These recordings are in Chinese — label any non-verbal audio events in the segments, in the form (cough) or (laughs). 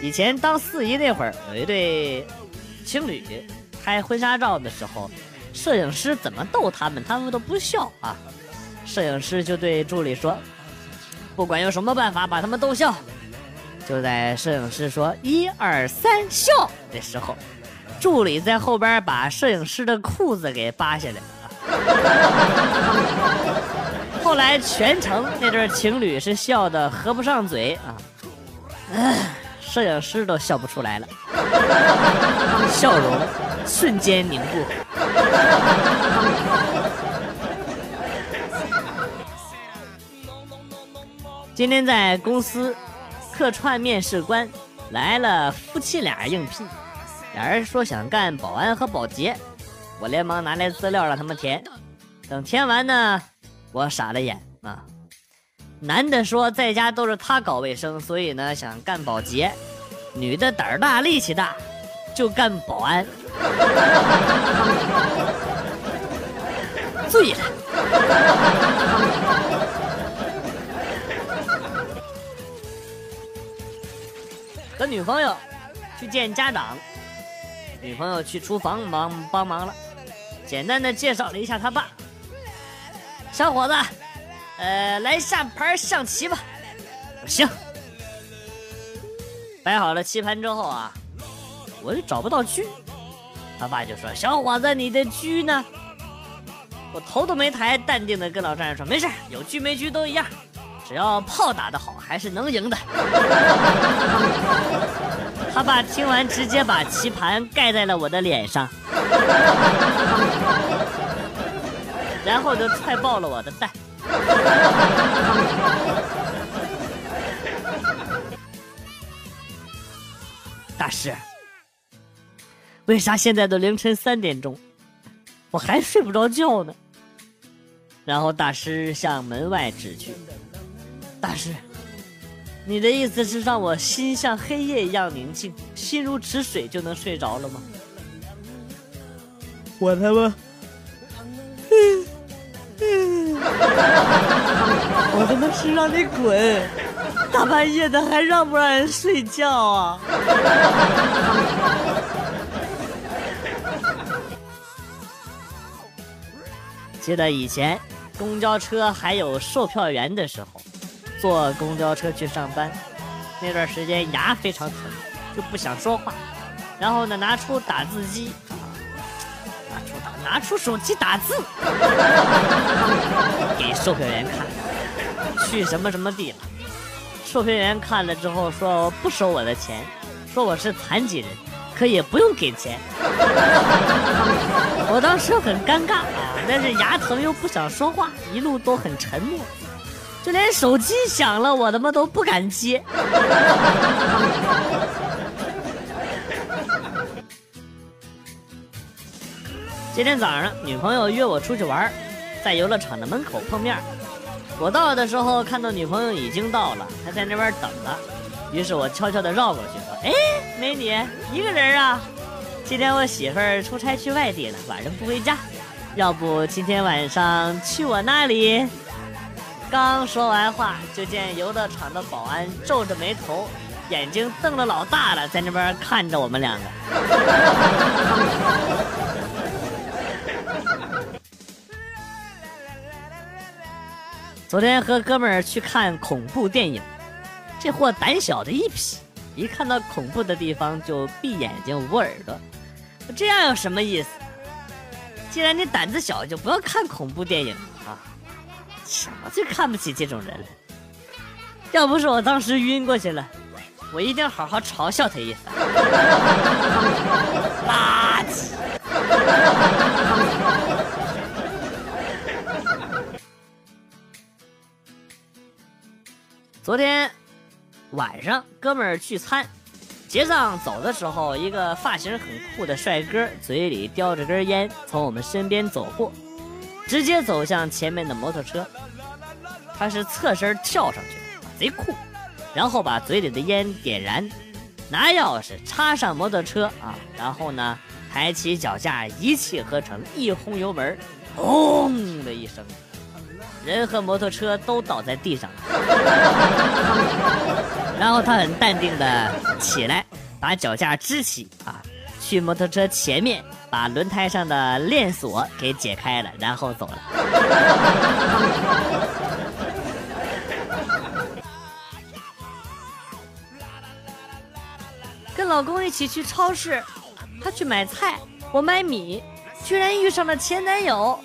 以前当司仪那会儿，有一对情侣拍婚纱照的时候，摄影师怎么逗他们，他们都不笑啊。摄影师就对助理说：“不管用什么办法把他们逗笑。”就在摄影师说“一二三笑”的时候，助理在后边把摄影师的裤子给扒下来了。(laughs) 后来全程那对情侣是笑的合不上嘴啊，摄影师都笑不出来了，(laughs) 笑容瞬间凝固。今天在公司客串面试官来了，夫妻俩应聘，俩人说想干保安和保洁，我连忙拿来资料让他们填，等填完呢，我傻了眼啊！男的说在家都是他搞卫生，所以呢想干保洁；女的胆儿大力气大，就干保安。(laughs) 醉了。和女朋友去见家长，女朋友去厨房忙帮忙了，简单的介绍了一下他爸。小伙子，呃，来下盘象棋吧。行。摆好了棋盘之后啊，我就找不到车，他爸就说：“小伙子，你的车呢？”我头都没抬，淡定的跟老丈人说：“没事，有车没车都一样。”只要炮打得好，还是能赢的。(laughs) 他爸听完，直接把棋盘盖在了我的脸上，然后就踹爆了我的蛋。(laughs) 大师，为啥现在都凌晨三点钟，我还睡不着觉呢？然后大师向门外指去。大师，你的意思是让我心像黑夜一样宁静，心如止水就能睡着了吗？我他妈，(laughs) 我他妈是让你滚！大半夜的还让不让人睡觉啊？(laughs) 记得以前公交车还有售票员的时候。坐公交车去上班，那段时间牙非常疼，就不想说话。然后呢，拿出打字机，拿出，手机打字，(laughs) 给售票员看，去什么什么地了。售票员看了之后说不收我的钱，说我是残疾人，可以不用给钱。(laughs) 我当时很尴尬啊，但是牙疼又不想说话，一路都很沉默。就连手机响了，我他妈都不敢接。今天早上，女朋友约我出去玩，在游乐场的门口碰面。我到的时候，看到女朋友已经到了，还在那边等着。于是我悄悄的绕过去说：“哎，美女，一个人啊？今天我媳妇儿出差去外地了，晚上不回家，要不今天晚上去我那里？”刚说完话，就见游乐场的保安皱着眉头，眼睛瞪得老大了，在那边看着我们两个。昨天和哥们儿去看恐怖电影，这货胆小的一批，一看到恐怖的地方就闭眼睛捂耳朵。这样有什么意思？既然你胆子小，就不要看恐怖电影啊。什么最看不起这种人？要不是我当时晕过去了，我一定好好嘲笑他一番。垃圾！昨天晚上哥们儿聚餐，结账走的时候，一个发型很酷的帅哥嘴里叼着根烟从我们身边走过。直接走向前面的摩托车，他是侧身跳上去，贼酷，然后把嘴里的烟点燃，拿钥匙插上摩托车啊，然后呢，抬起脚架，一气呵成，一轰油门，轰的一声，人和摩托车都倒在地上，然 (laughs) 然后他很淡定的起来，把脚架支起啊，去摩托车前面把轮胎上的链锁给解开了，然后走了。(laughs) 跟老公一起去超市，他去买菜，我买米，居然遇上了前男友。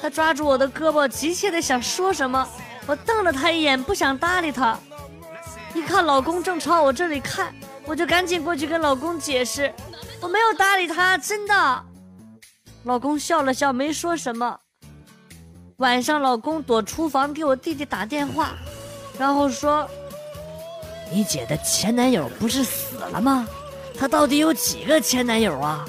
他抓住我的胳膊，急切的想说什么，我瞪了他一眼，不想搭理他。一看老公正朝我这里看，我就赶紧过去跟老公解释，我没有搭理他，真的。老公笑了笑，没说什么。晚上，老公躲厨房给我弟弟打电话，然后说：“你姐的前男友不是死了吗？他到底有几个前男友啊？”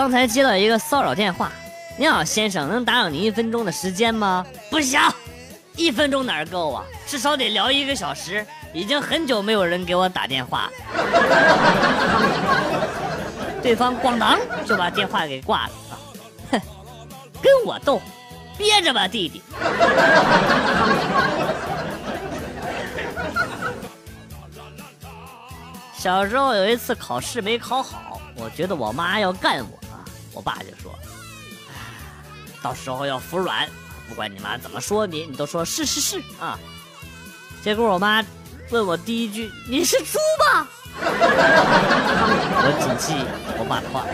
刚才接到一个骚扰电话，你好，先生，能打扰您一分钟的时间吗？不行，一分钟哪够啊？至少得聊一个小时。已经很久没有人给我打电话，(laughs) 对方咣当就把电话给挂了！哼，(laughs) 跟我斗，憋着吧，弟弟。(laughs) 小时候有一次考试没考好，我觉得我妈要干我。我爸就说：“到时候要服软，不管你妈怎么说你，你都说是是是啊。”结果我妈问我第一句：“你是猪吗？” (laughs) 我谨记我爸的话，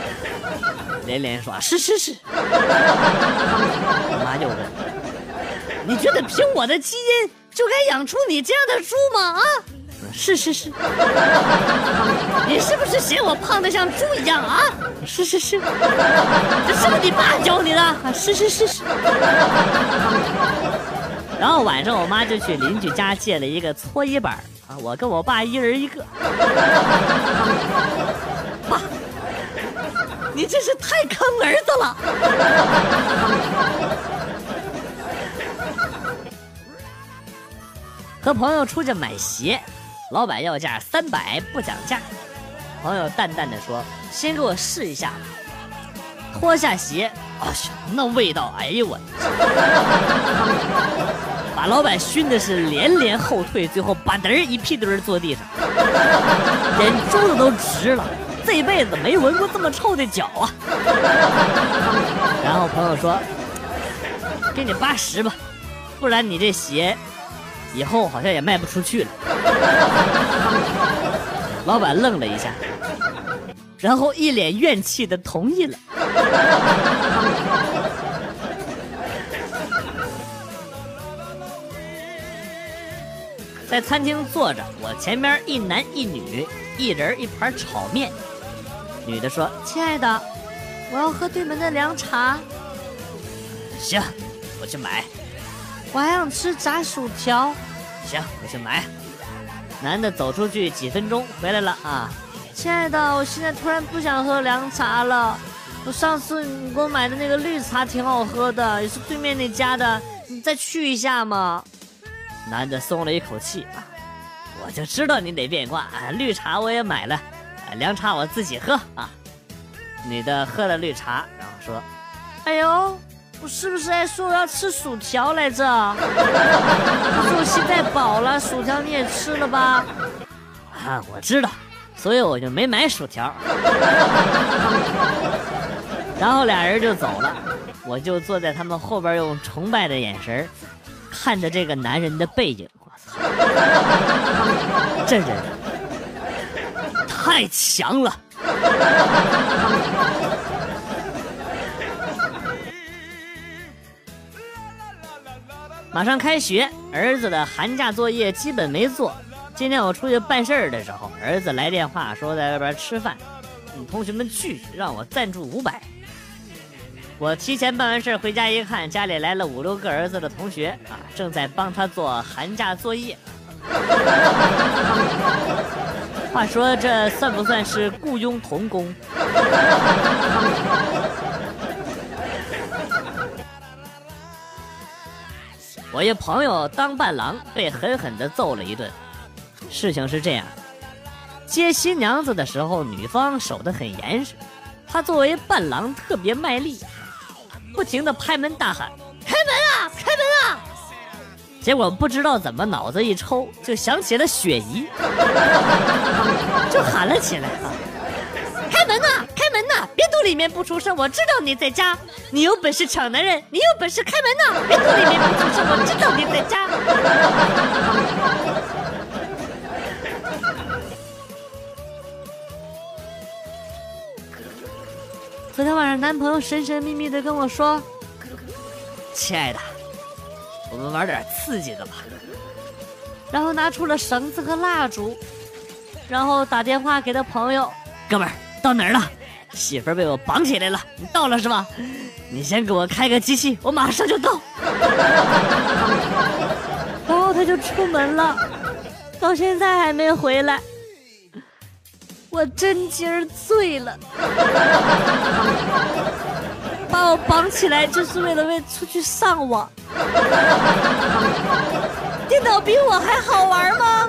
连连说：“是是是。”我妈又问：“你觉得凭我的基因就该养出你这样的猪吗？”啊？是是是，(laughs) 你是不是嫌我胖的像猪一样啊？是是是，这是不是你爸教你的？是是是是。然后晚上我妈就去邻居家借了一个搓衣板啊，我跟我爸一人一个。(laughs) 爸，你真是太坑儿子了。和朋友出去买鞋。老板要价三百，不讲价。朋友淡淡的说：“先给我试一下。”脱下鞋，啊，那味道，哎呦我！把老板熏的是连连后退，最后吧嘚一屁墩坐地上，眼珠子都直了。这辈子没闻过这么臭的脚啊！然后朋友说：“给你八十吧，不然你这鞋。”以后好像也卖不出去了。(laughs) 老板愣了一下，然后一脸怨气的同意了。(laughs) 在餐厅坐着，我前面一男一女，一人一盘炒面。女的说：“亲爱的，我要喝对门的凉茶。(laughs) ”行，我去买。我还想吃炸薯条。行，我去买。男的走出去几分钟，回来了啊，亲爱的，我现在突然不想喝凉茶了。我上次你给我买的那个绿茶挺好喝的，也是对面那家的，你再去一下嘛。男的松了一口气啊，我就知道你得变卦啊，绿茶我也买了，凉茶我自己喝啊。女的喝了绿茶，然后说，哎呦。我是不是还说我要吃薯条来着？(laughs) 我现在饱了，薯条你也吃了吧？啊，我知道，所以我就没买薯条。(laughs) 然后俩人就走了，我就坐在他们后边，用崇拜的眼神看着这个男人的背影。(laughs) 我操，这人太强了！马上开学，儿子的寒假作业基本没做。今天我出去办事儿的时候，儿子来电话说在外边吃饭，同学们聚，让我赞助五百。我提前办完事儿回家一看，家里来了五六个儿子的同学啊，正在帮他做寒假作业。话说这算不算是雇佣童工？我一朋友当伴郎，被狠狠地揍了一顿。事情是这样：接新娘子的时候，女方守得很严实，他作为伴郎特别卖力，不停的拍门大喊：“开门啊，开门啊！”结果不知道怎么脑子一抽，就想起了雪姨，(laughs) 就喊了起来：“，里面不出声，我知道你在家。你有本事抢男人，你有本事开门呐！别躲里面不出声，我知道你在家。”昨天晚上，男朋友神神秘秘的跟我说：“亲爱的，我们玩点刺激的吧。”然后拿出了绳子和蜡烛，然后打电话给他朋友：“哥们儿，到哪儿了？媳妇儿被我绑起来了，你到了是吧？你先给我开个机器，我马上就到。(laughs) ”然后他就出门了，到现在还没回来。我真今儿醉了，(laughs) 把我绑起来就是为了为出去上网。(laughs) 电脑比我还好玩吗？